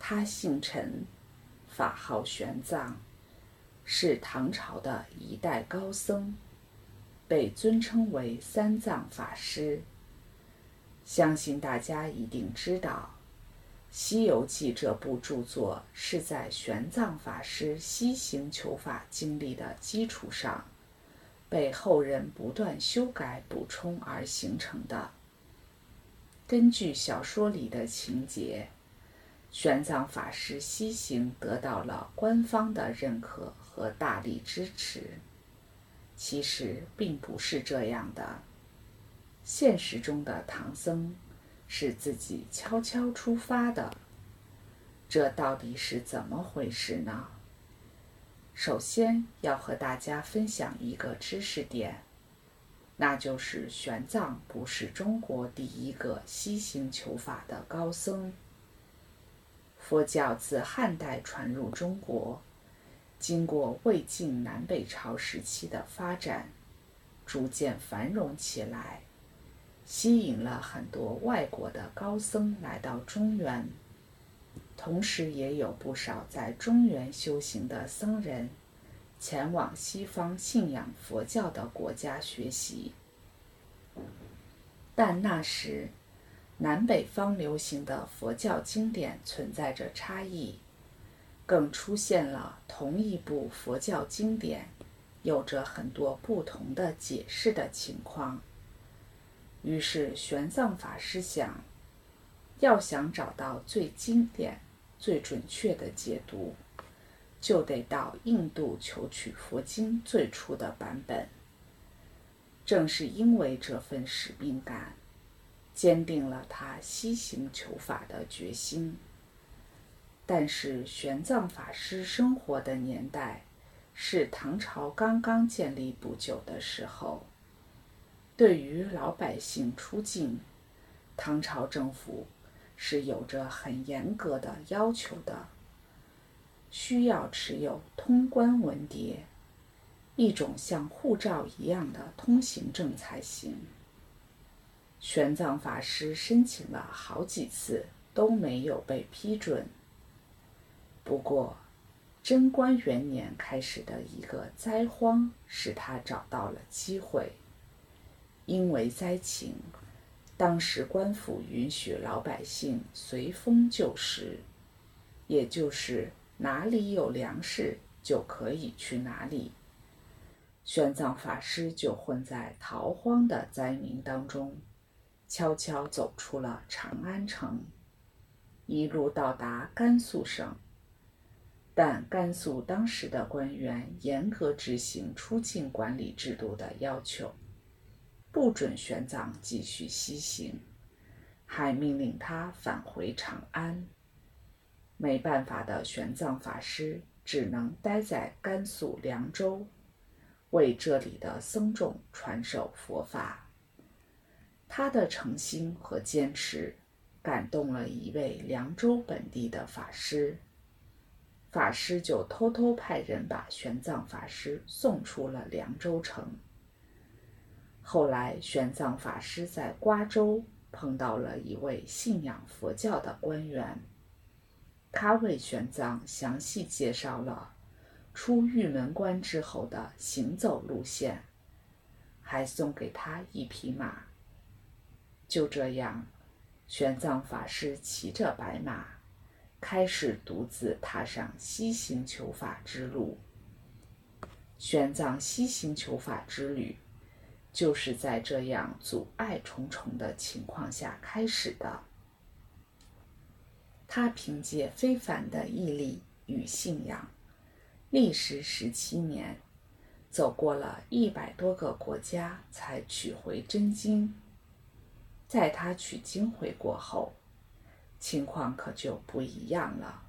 他姓陈，法号玄奘，是唐朝的一代高僧，被尊称为三藏法师。相信大家一定知道，《西游记》这部著作是在玄奘法师西行求法经历的基础上，被后人不断修改补充而形成的。根据小说里的情节。玄奘法师西行得到了官方的认可和大力支持，其实并不是这样的。现实中的唐僧是自己悄悄出发的，这到底是怎么回事呢？首先要和大家分享一个知识点，那就是玄奘不是中国第一个西行求法的高僧。佛教自汉代传入中国，经过魏晋南北朝时期的发展，逐渐繁荣起来，吸引了很多外国的高僧来到中原，同时也有不少在中原修行的僧人，前往西方信仰佛教的国家学习。但那时，南北方流行的佛教经典存在着差异，更出现了同一部佛教经典有着很多不同的解释的情况。于是玄奘法师想，要想找到最经典、最准确的解读，就得到印度求取佛经最初的版本。正是因为这份使命感。坚定了他西行求法的决心。但是玄奘法师生活的年代是唐朝刚刚建立不久的时候，对于老百姓出境，唐朝政府是有着很严格的要求的，需要持有通关文牒，一种像护照一样的通行证才行。玄奘法师申请了好几次都没有被批准。不过，贞观元年开始的一个灾荒使他找到了机会。因为灾情，当时官府允许老百姓随风就食，也就是哪里有粮食就可以去哪里。玄奘法师就混在逃荒的灾民当中。悄悄走出了长安城，一路到达甘肃省。但甘肃当时的官员严格执行出境管理制度的要求，不准玄奘继续西行，还命令他返回长安。没办法的玄奘法师只能待在甘肃凉州，为这里的僧众传授佛法。他的诚心和坚持感动了一位凉州本地的法师，法师就偷偷派人把玄奘法师送出了凉州城。后来，玄奘法师在瓜州碰到了一位信仰佛教的官员，他为玄奘详细介绍了出玉门关之后的行走路线，还送给他一匹马。就这样，玄奘法师骑着白马，开始独自踏上西行求法之路。玄奘西行求法之旅，就是在这样阻碍重重的情况下开始的。他凭借非凡的毅力与信仰，历时十七年，走过了一百多个国家，才取回真经。在他取经回国后，情况可就不一样了。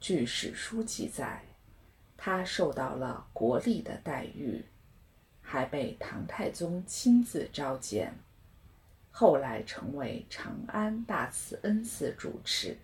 据史书记载，他受到了国力的待遇，还被唐太宗亲自召见，后来成为长安大慈恩寺主持。